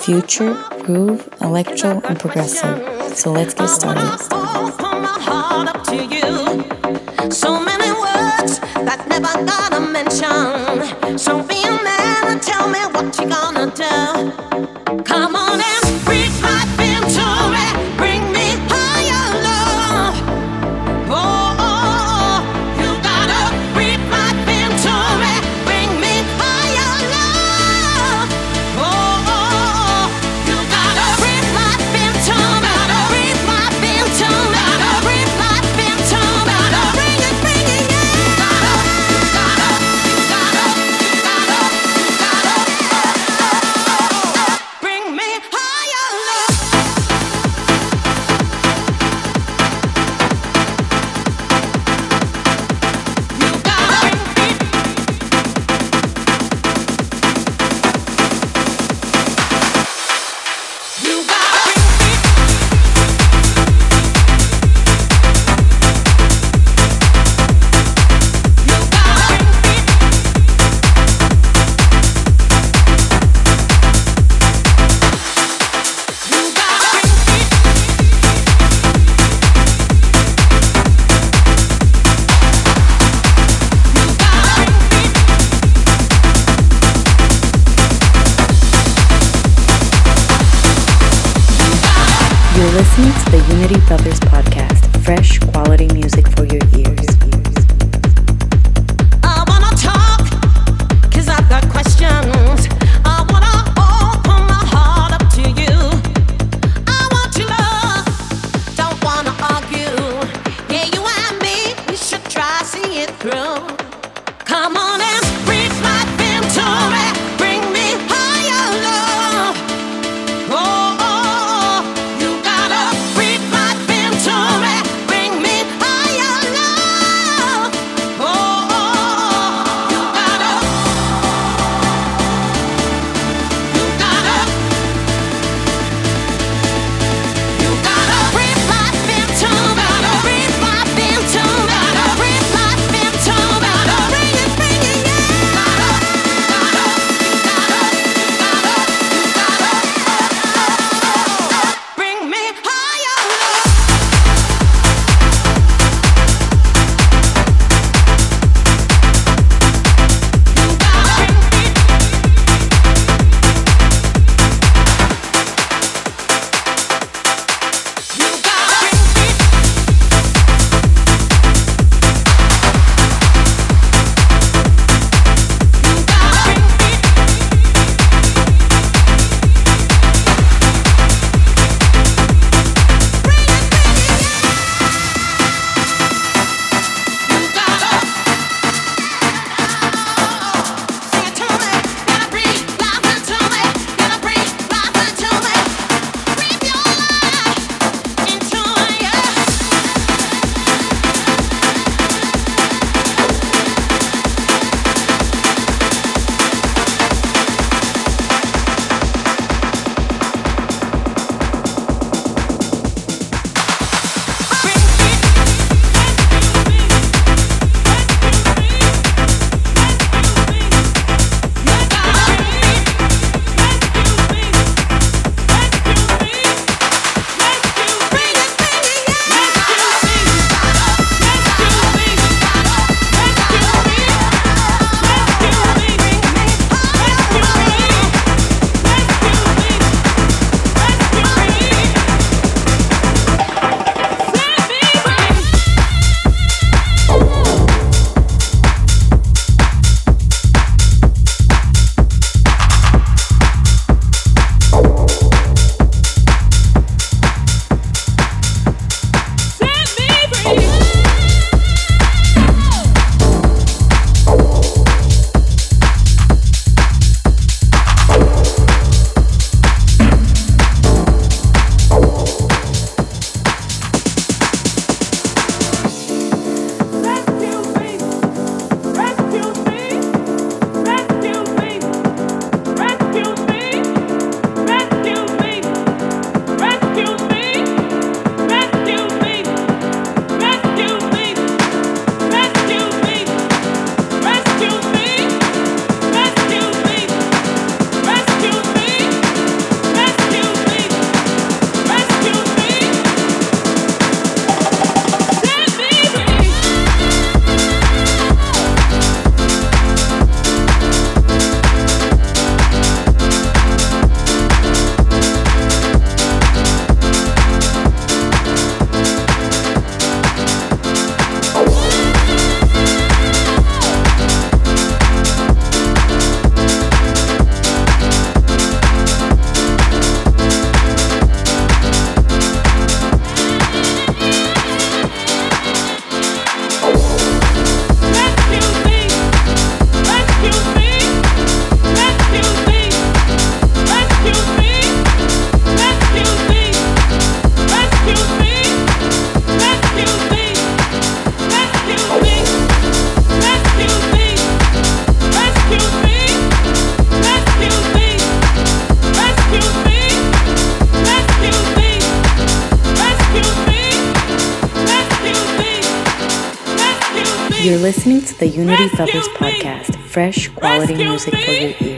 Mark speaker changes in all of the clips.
Speaker 1: future, groove, electro, and progressive. So let's get started. You're listening to the Unity Brothers podcast, fresh quality music for your ears.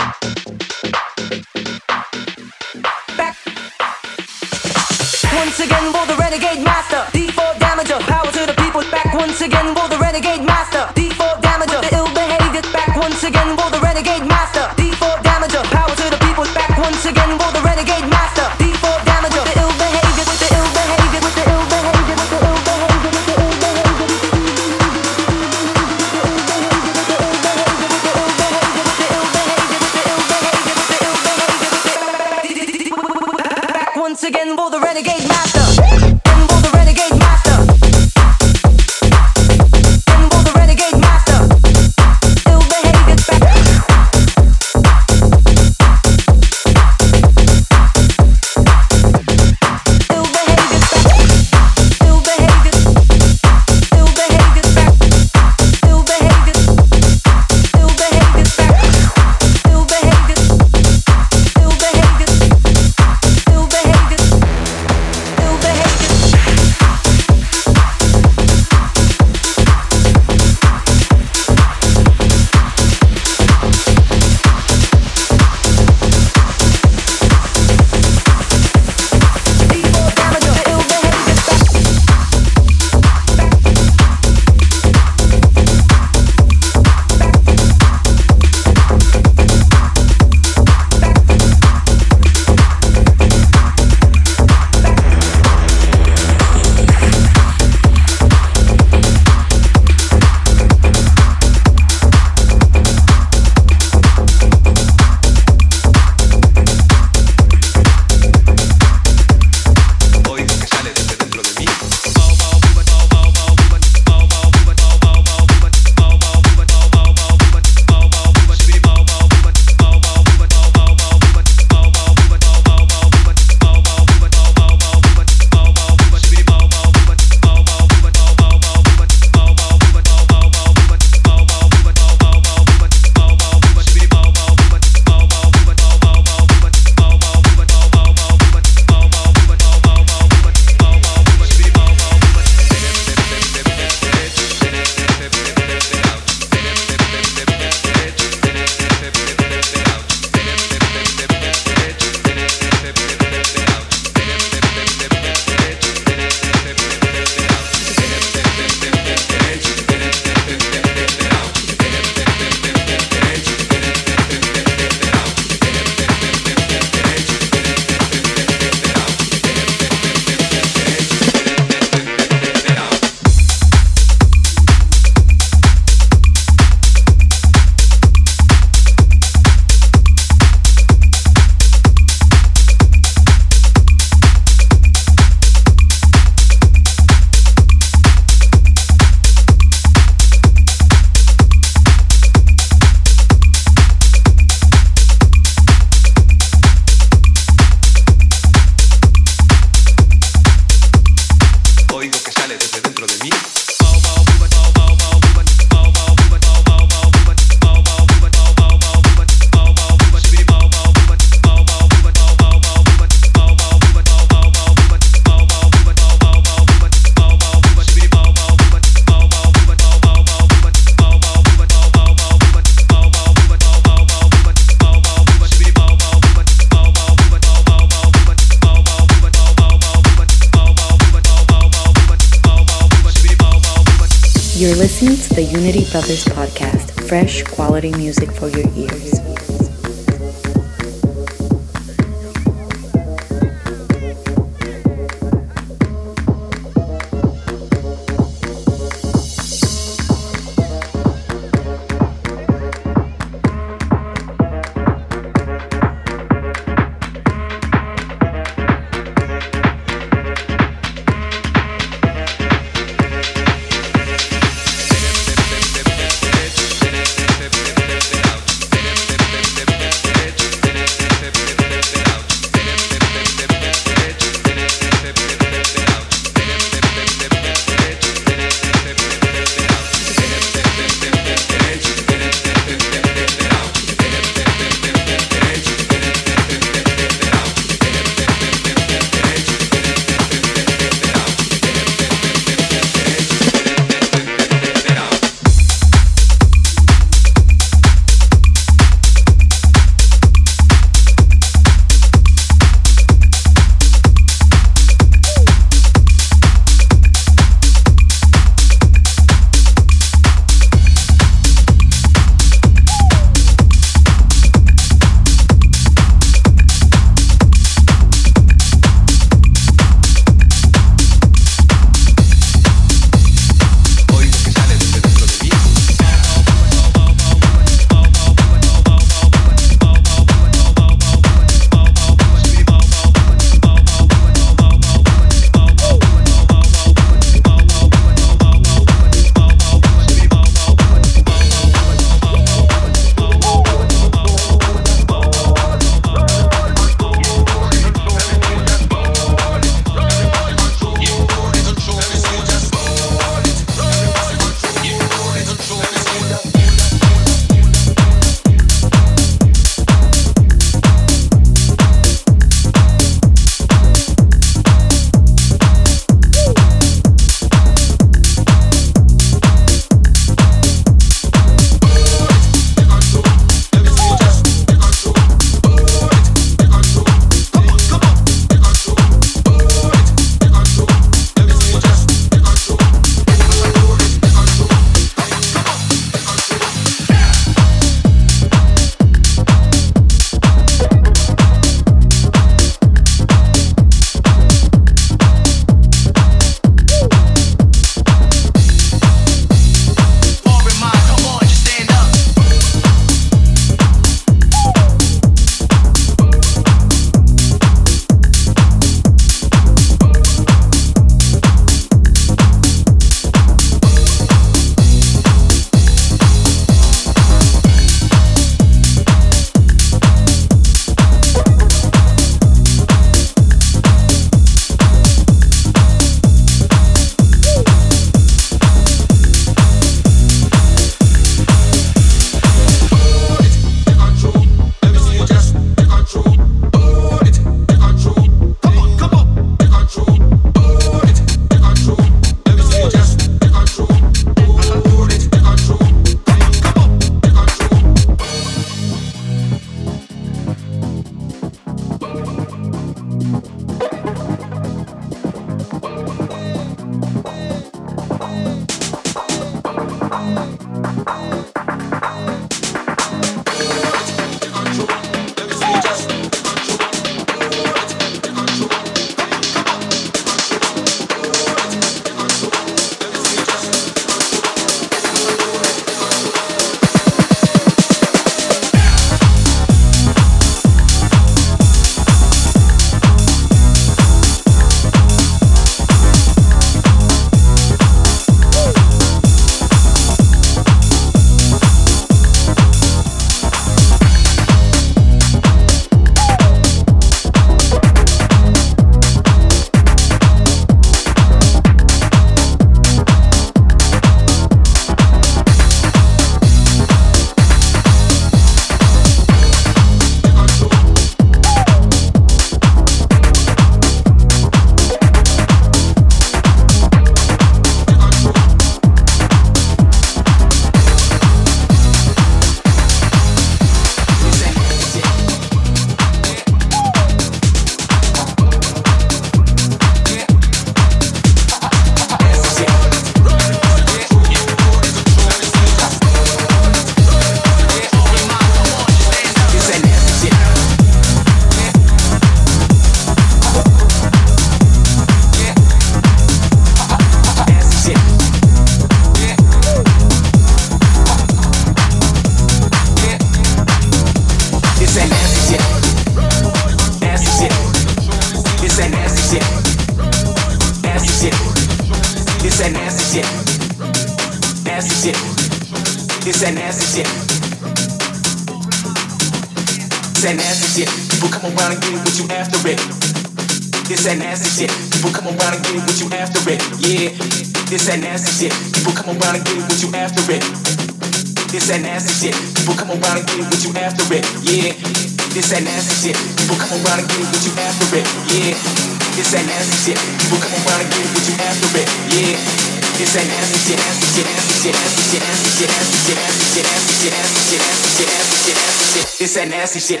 Speaker 2: así shit.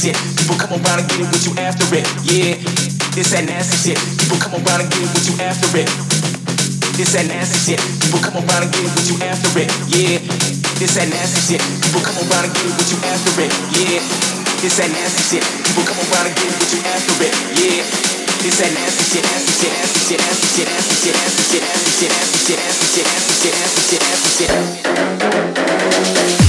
Speaker 2: shit. People come around and get it with you after it. Yeah, this that nasty shit. People come around and get it with you after it. This that nasty shit. People come around and get it with you after it. Yeah, this that nasty shit. People come around and get it with you after it. Yeah, this that nasty shit. People come around and get it with you after it. Yeah. This that nasty shit, nasty shit, nasty shit, nasty shit, nasty shit, nasty shit, nasty shit, nasty shit, nasty shit, nasty shit, nasty shit, nasty shit.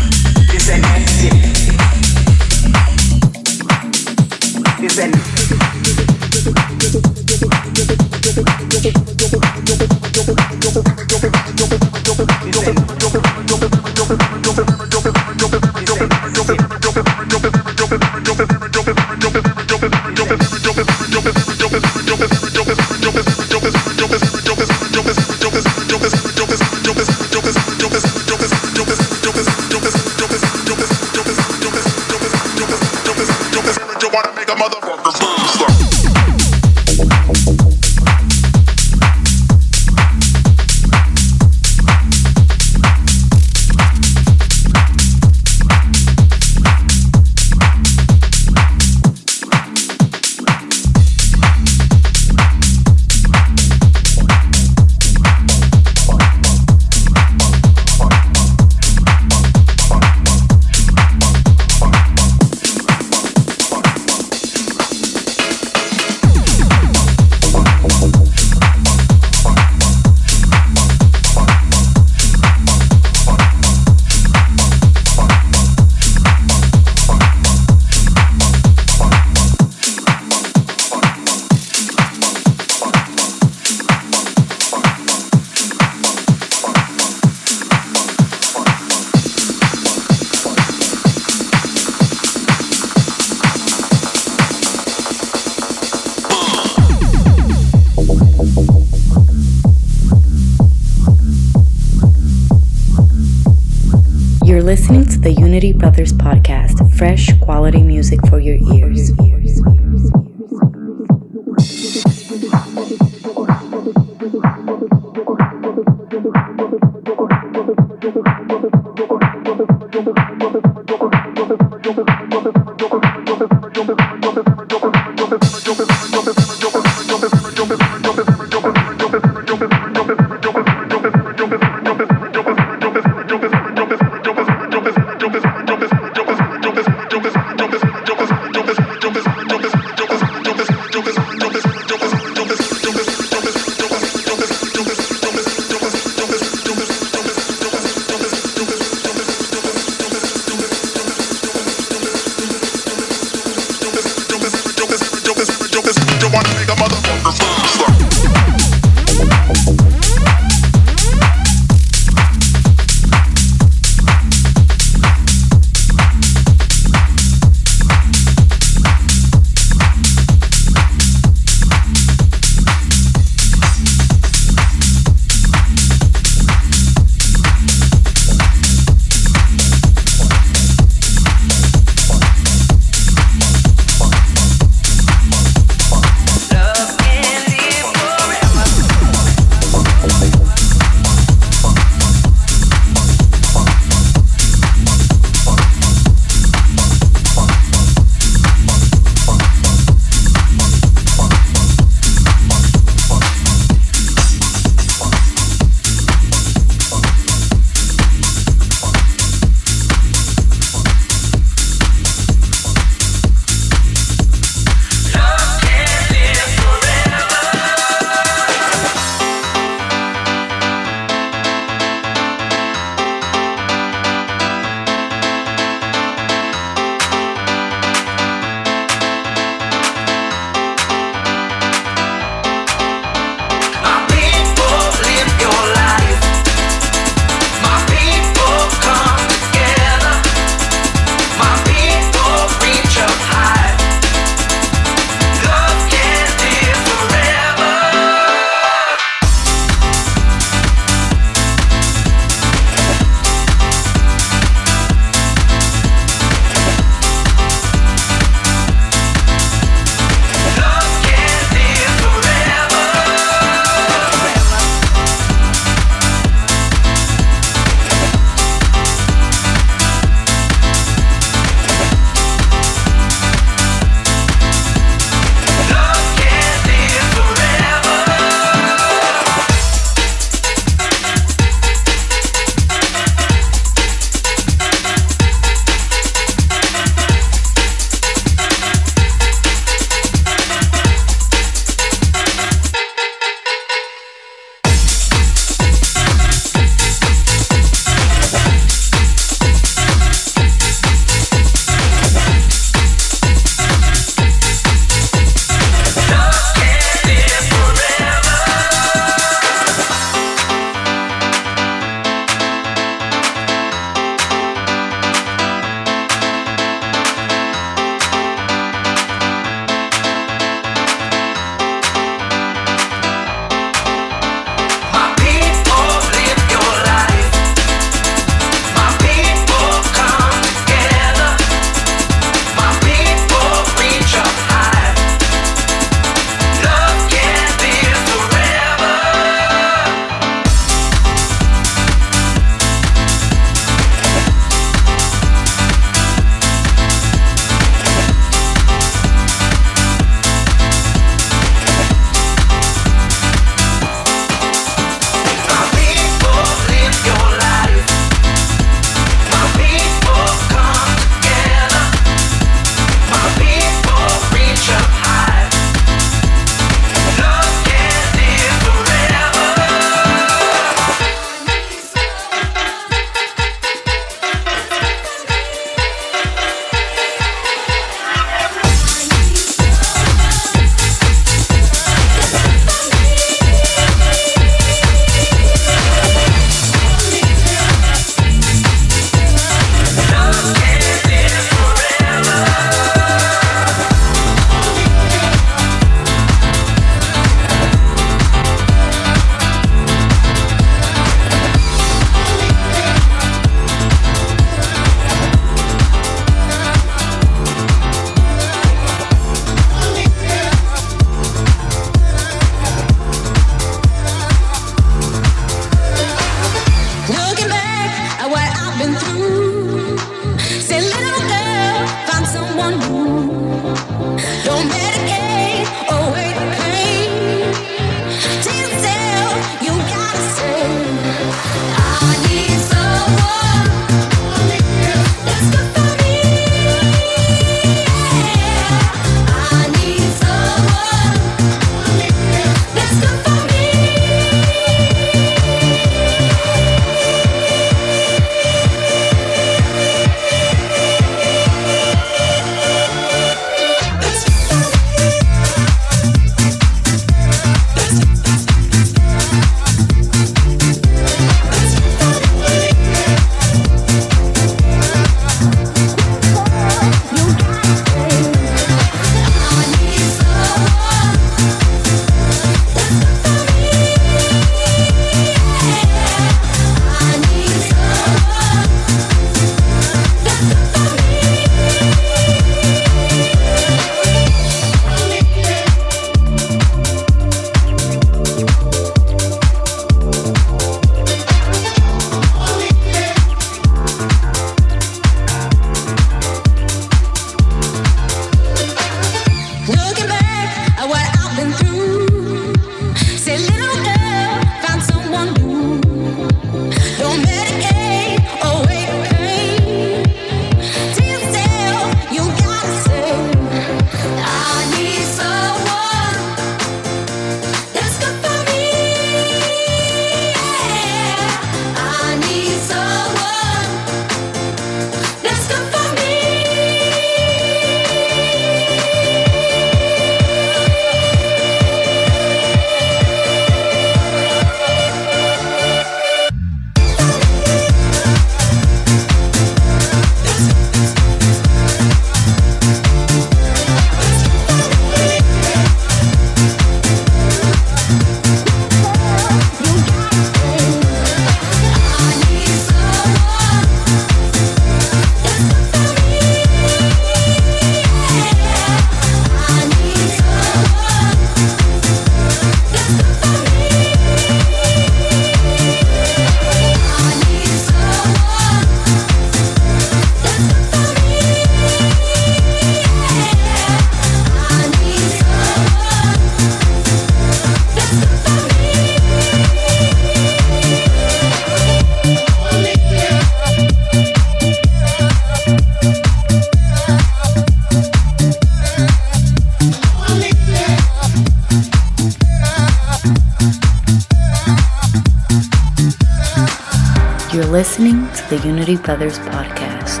Speaker 1: Brothers podcast.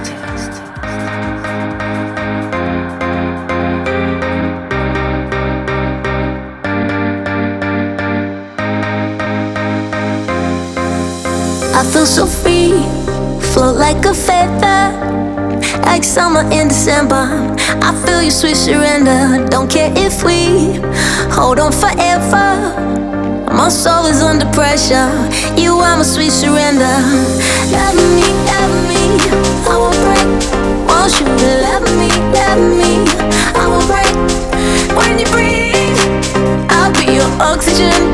Speaker 3: I feel so free, float like a feather, like summer in December. I feel your sweet surrender. Don't care if we hold on forever. My soul is under pressure. You are my sweet surrender. Love me, love me. I will break. Want you love me, love me. I will break when you breathe. I'll be your oxygen.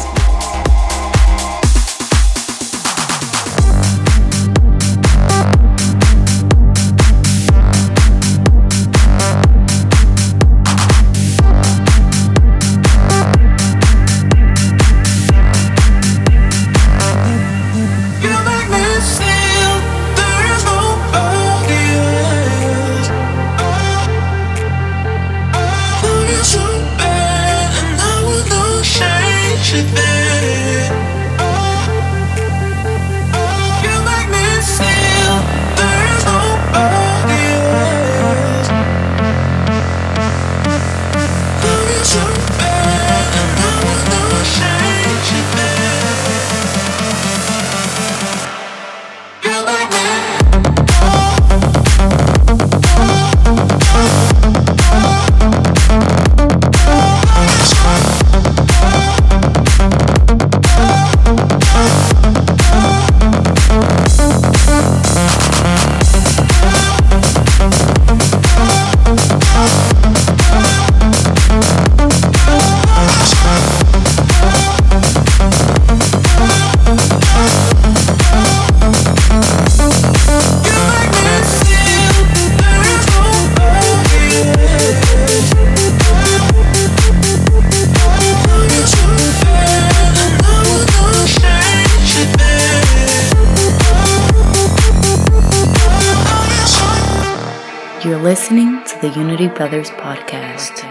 Speaker 4: Brothers podcast.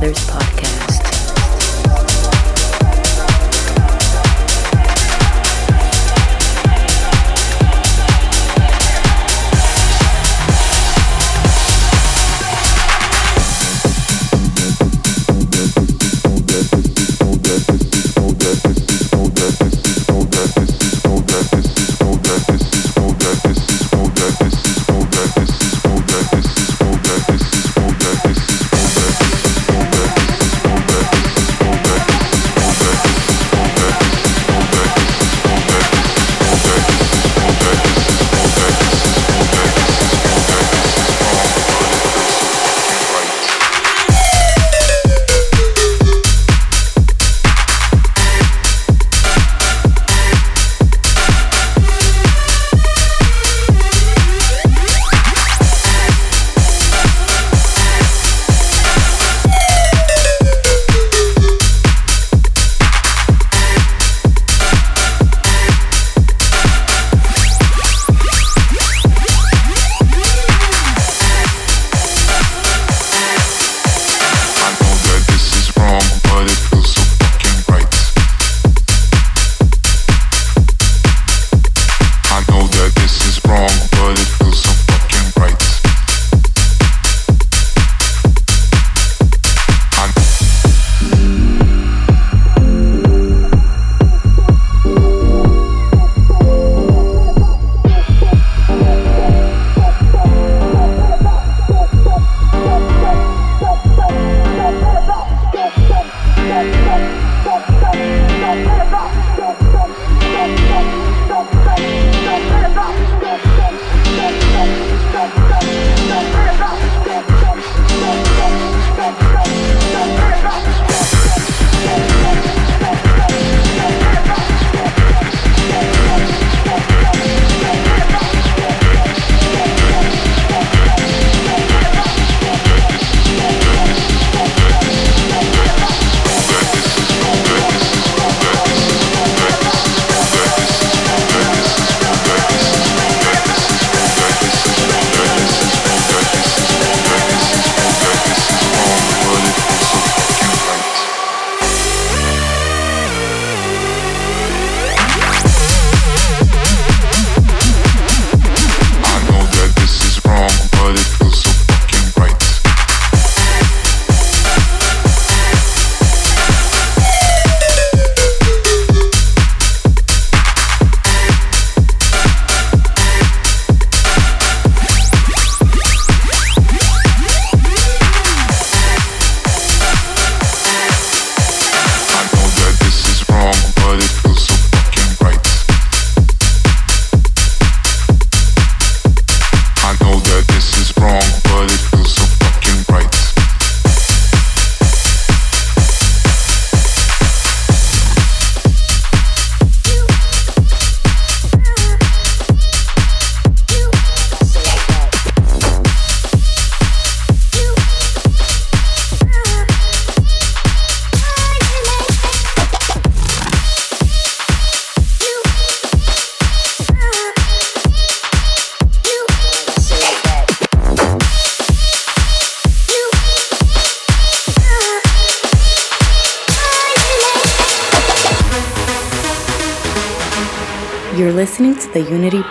Speaker 5: The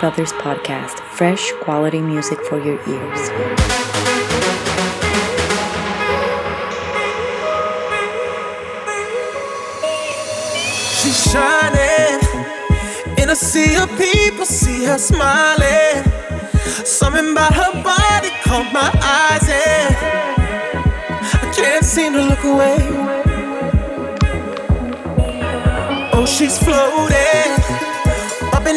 Speaker 5: Brothers podcast, fresh quality music for your ears.
Speaker 4: She's shining in a sea of people, see her smiling. Something about her body caught my eyes, and I can't seem to look away. Oh, she's floating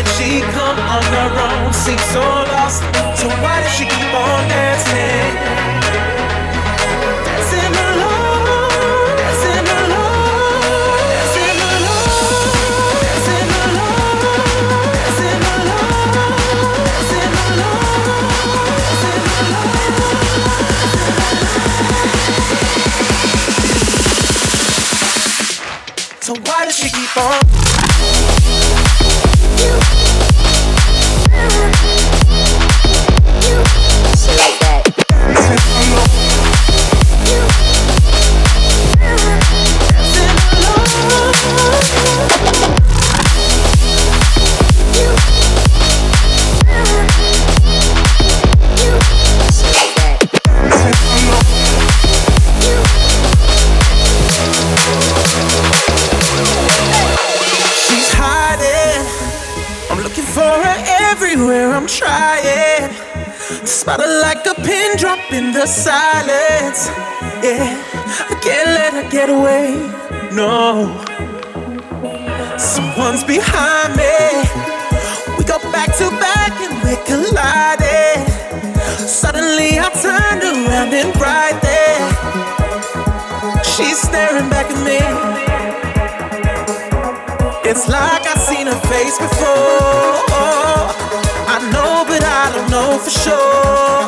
Speaker 4: Did she come on her own? Seems so lost. So why does she keep on dancing? So why does she keep on? Everywhere. I'm. Spot her like a pin drop in the silence. Yeah, I can't let her get away. No, someone's behind me. We go back to back and we're colliding. Suddenly I turned around and right there, she's staring back at me. It's like I've seen her face before. Know for sure.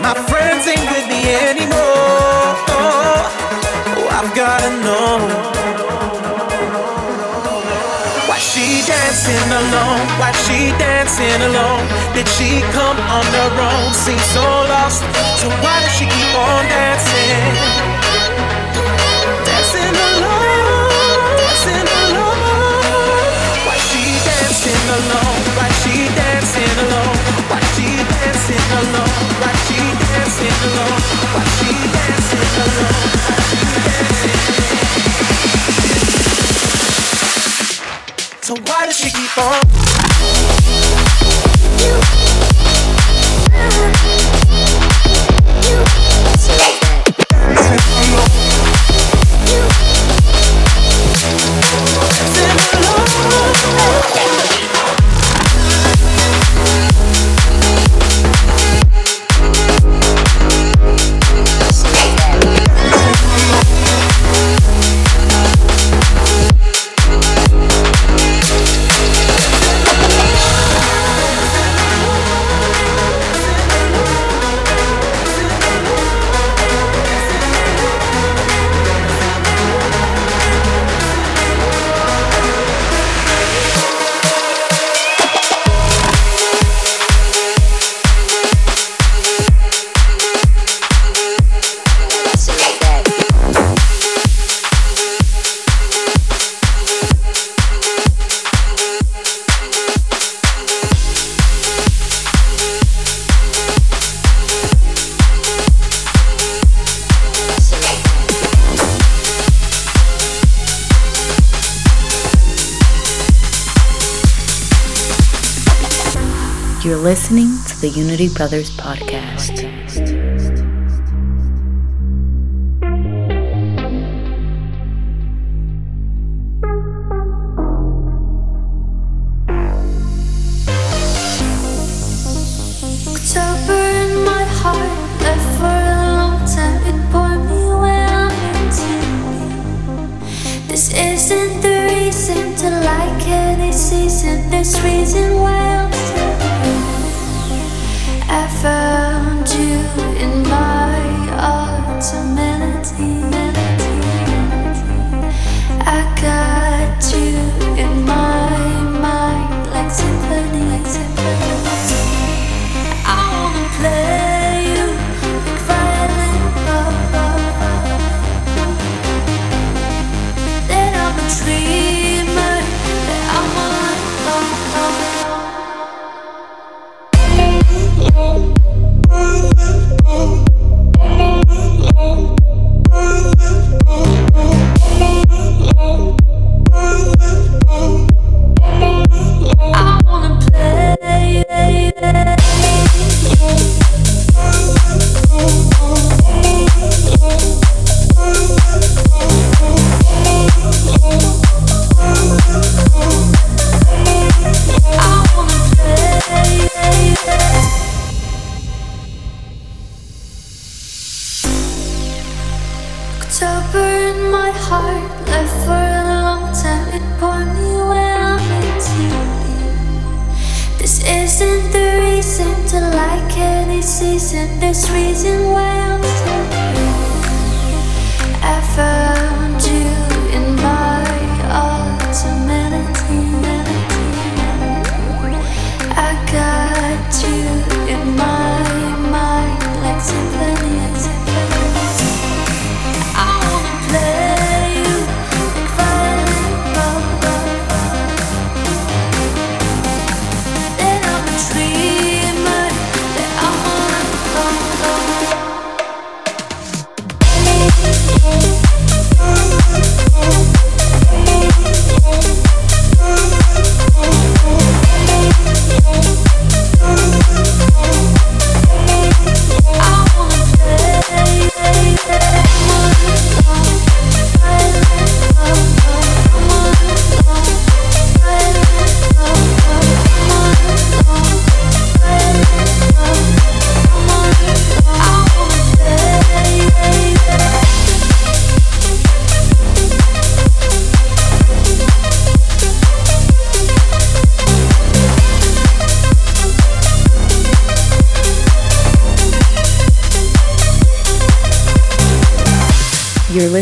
Speaker 4: My friends ain't with me anymore. Oh, I've gotta know. Why she dancing alone? Why she dancing alone? Did she come on her own? Seems so lost. So why does she keep on dancing? Dancing So why does she keep on?
Speaker 1: The Unity Brothers podcast.
Speaker 6: In my heart, left for a long time. It poured me where I'm. This isn't the reason to like any season. This reason why I'm found you in my arms, a melody.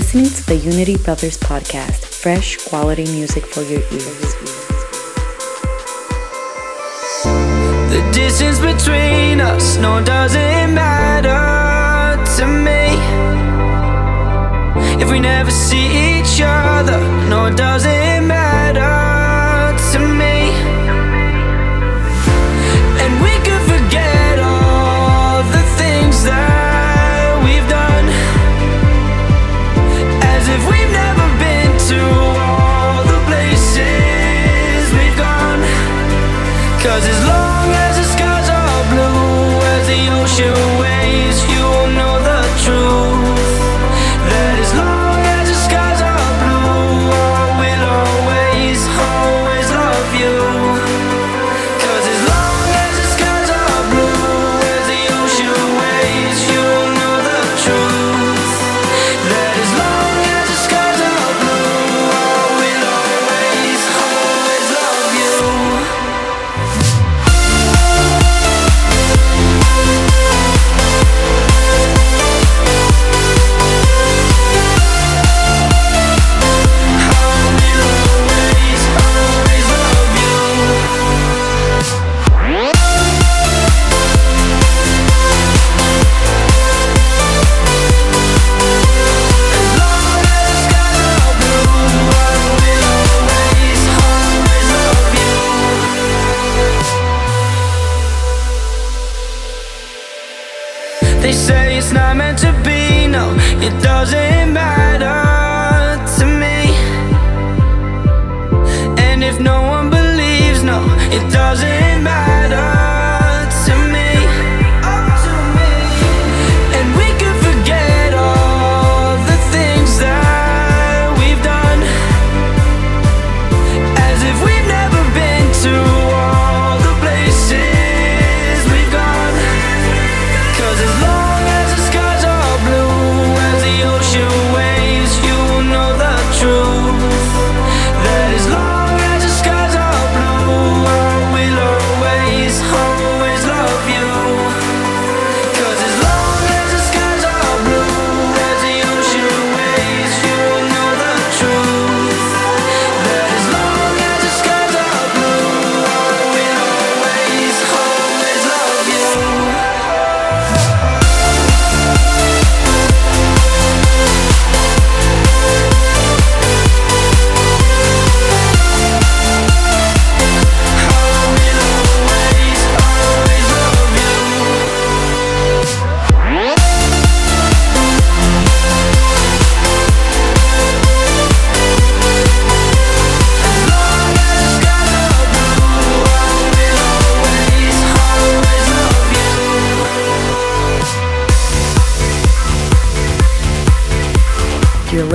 Speaker 1: listening to the Unity Brothers podcast, fresh quality music for your ears.
Speaker 3: The distance between us, no, doesn't matter to me. If we never see each other, no, doesn't matter.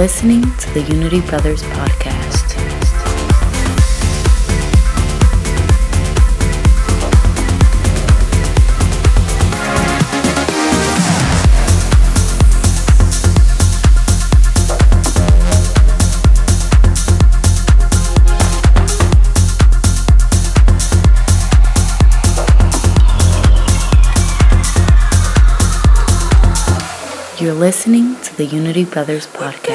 Speaker 1: listening to the Unity Brothers Podcast.
Speaker 3: You're listening to the Unity Brothers Podcast.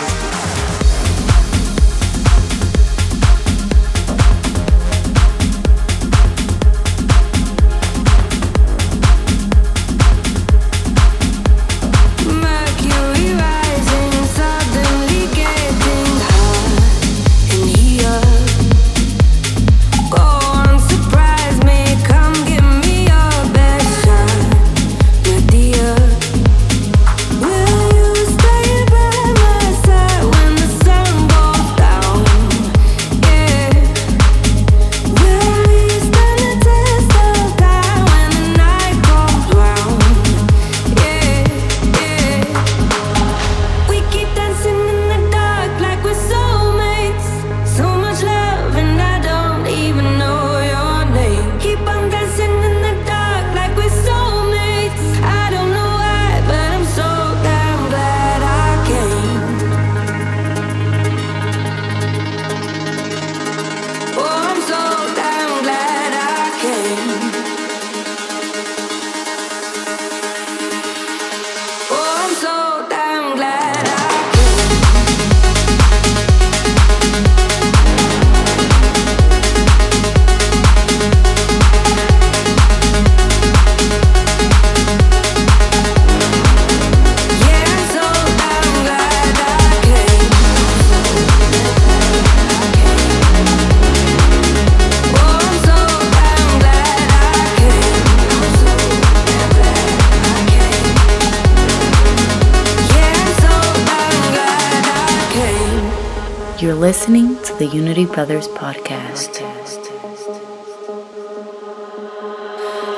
Speaker 7: You're listening to the Unity Brothers podcast.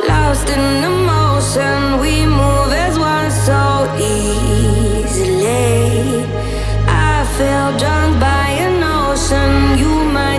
Speaker 3: Lost in emotion, we move as one so easily. I feel by an ocean. You might.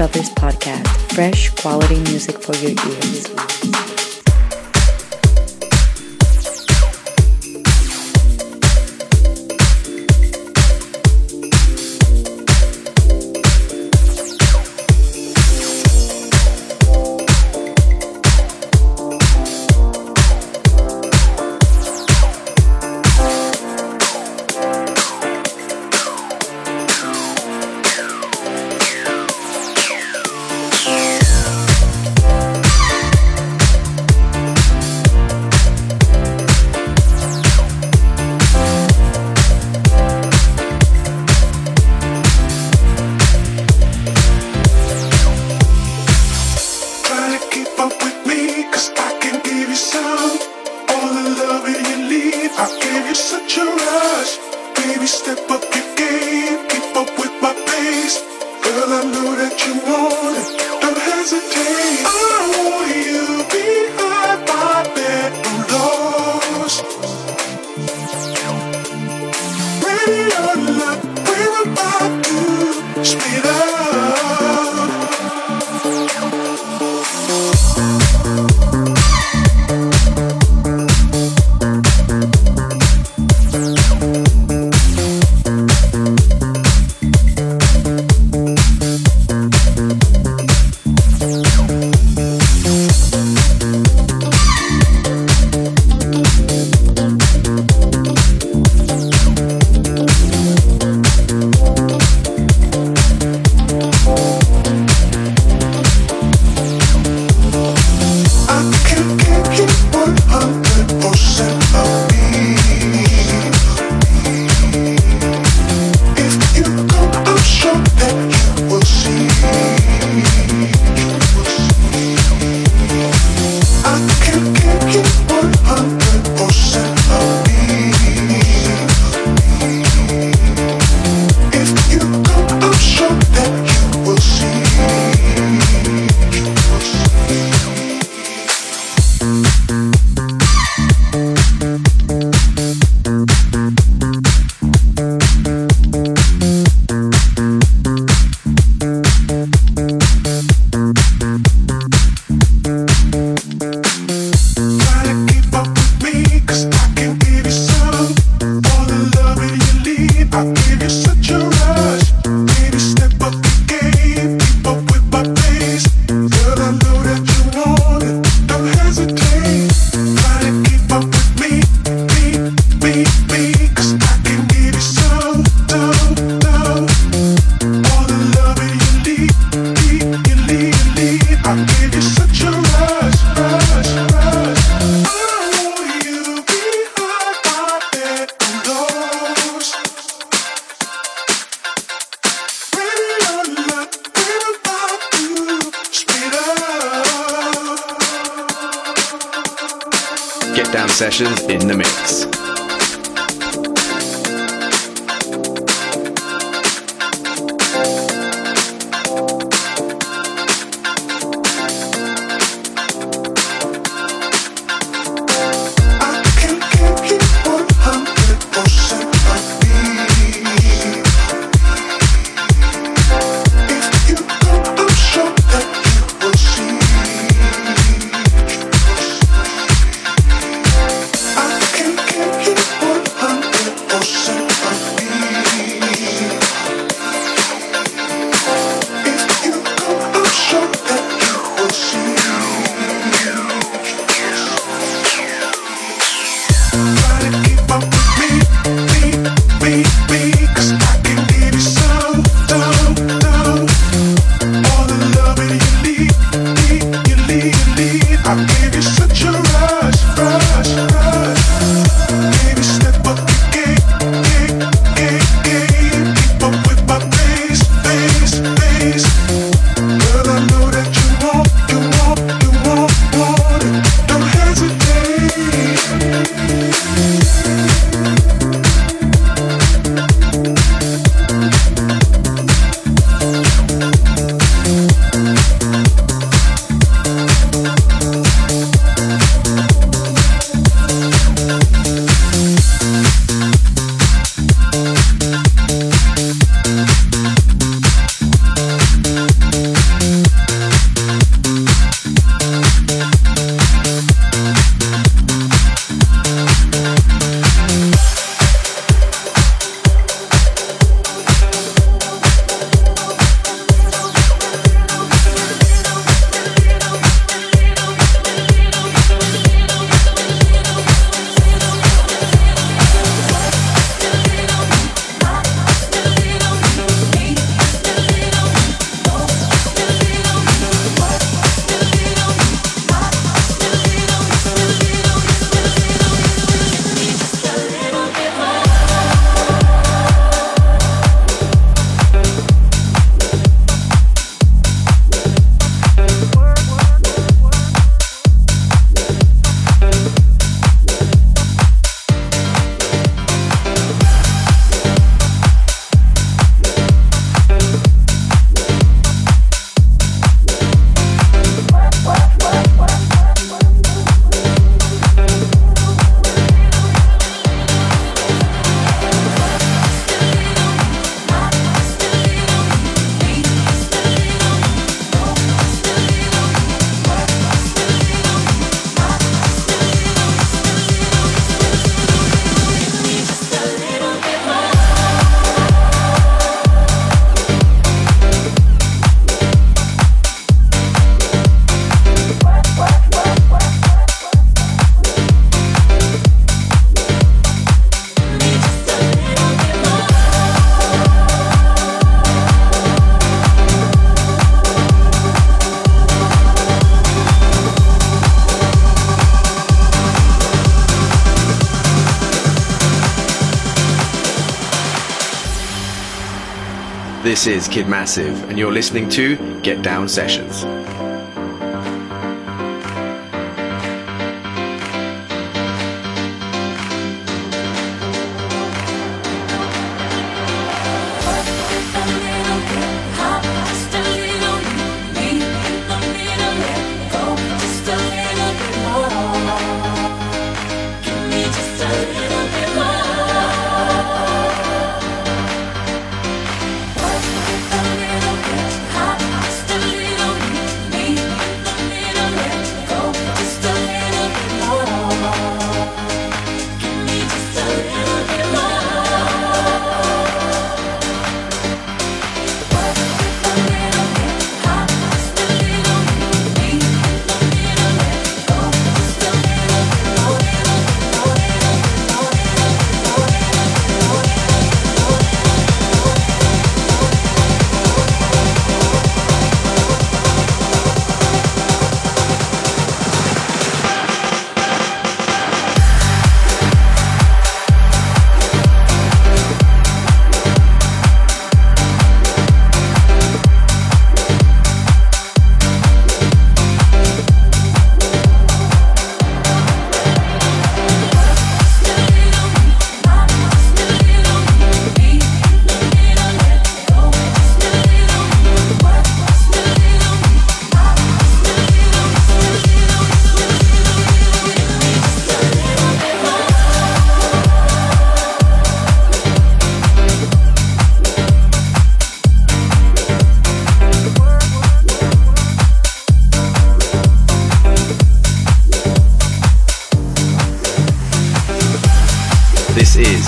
Speaker 7: Lovers Podcast, fresh quality music for your ears. Sessions in the mix. Kid Massive, and you're listening to Get Down Sessions.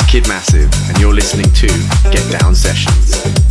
Speaker 8: Kid Massive, and you're listening to Get Down Sessions.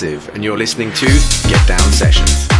Speaker 3: Massive, and you're listening to Get Down Sessions.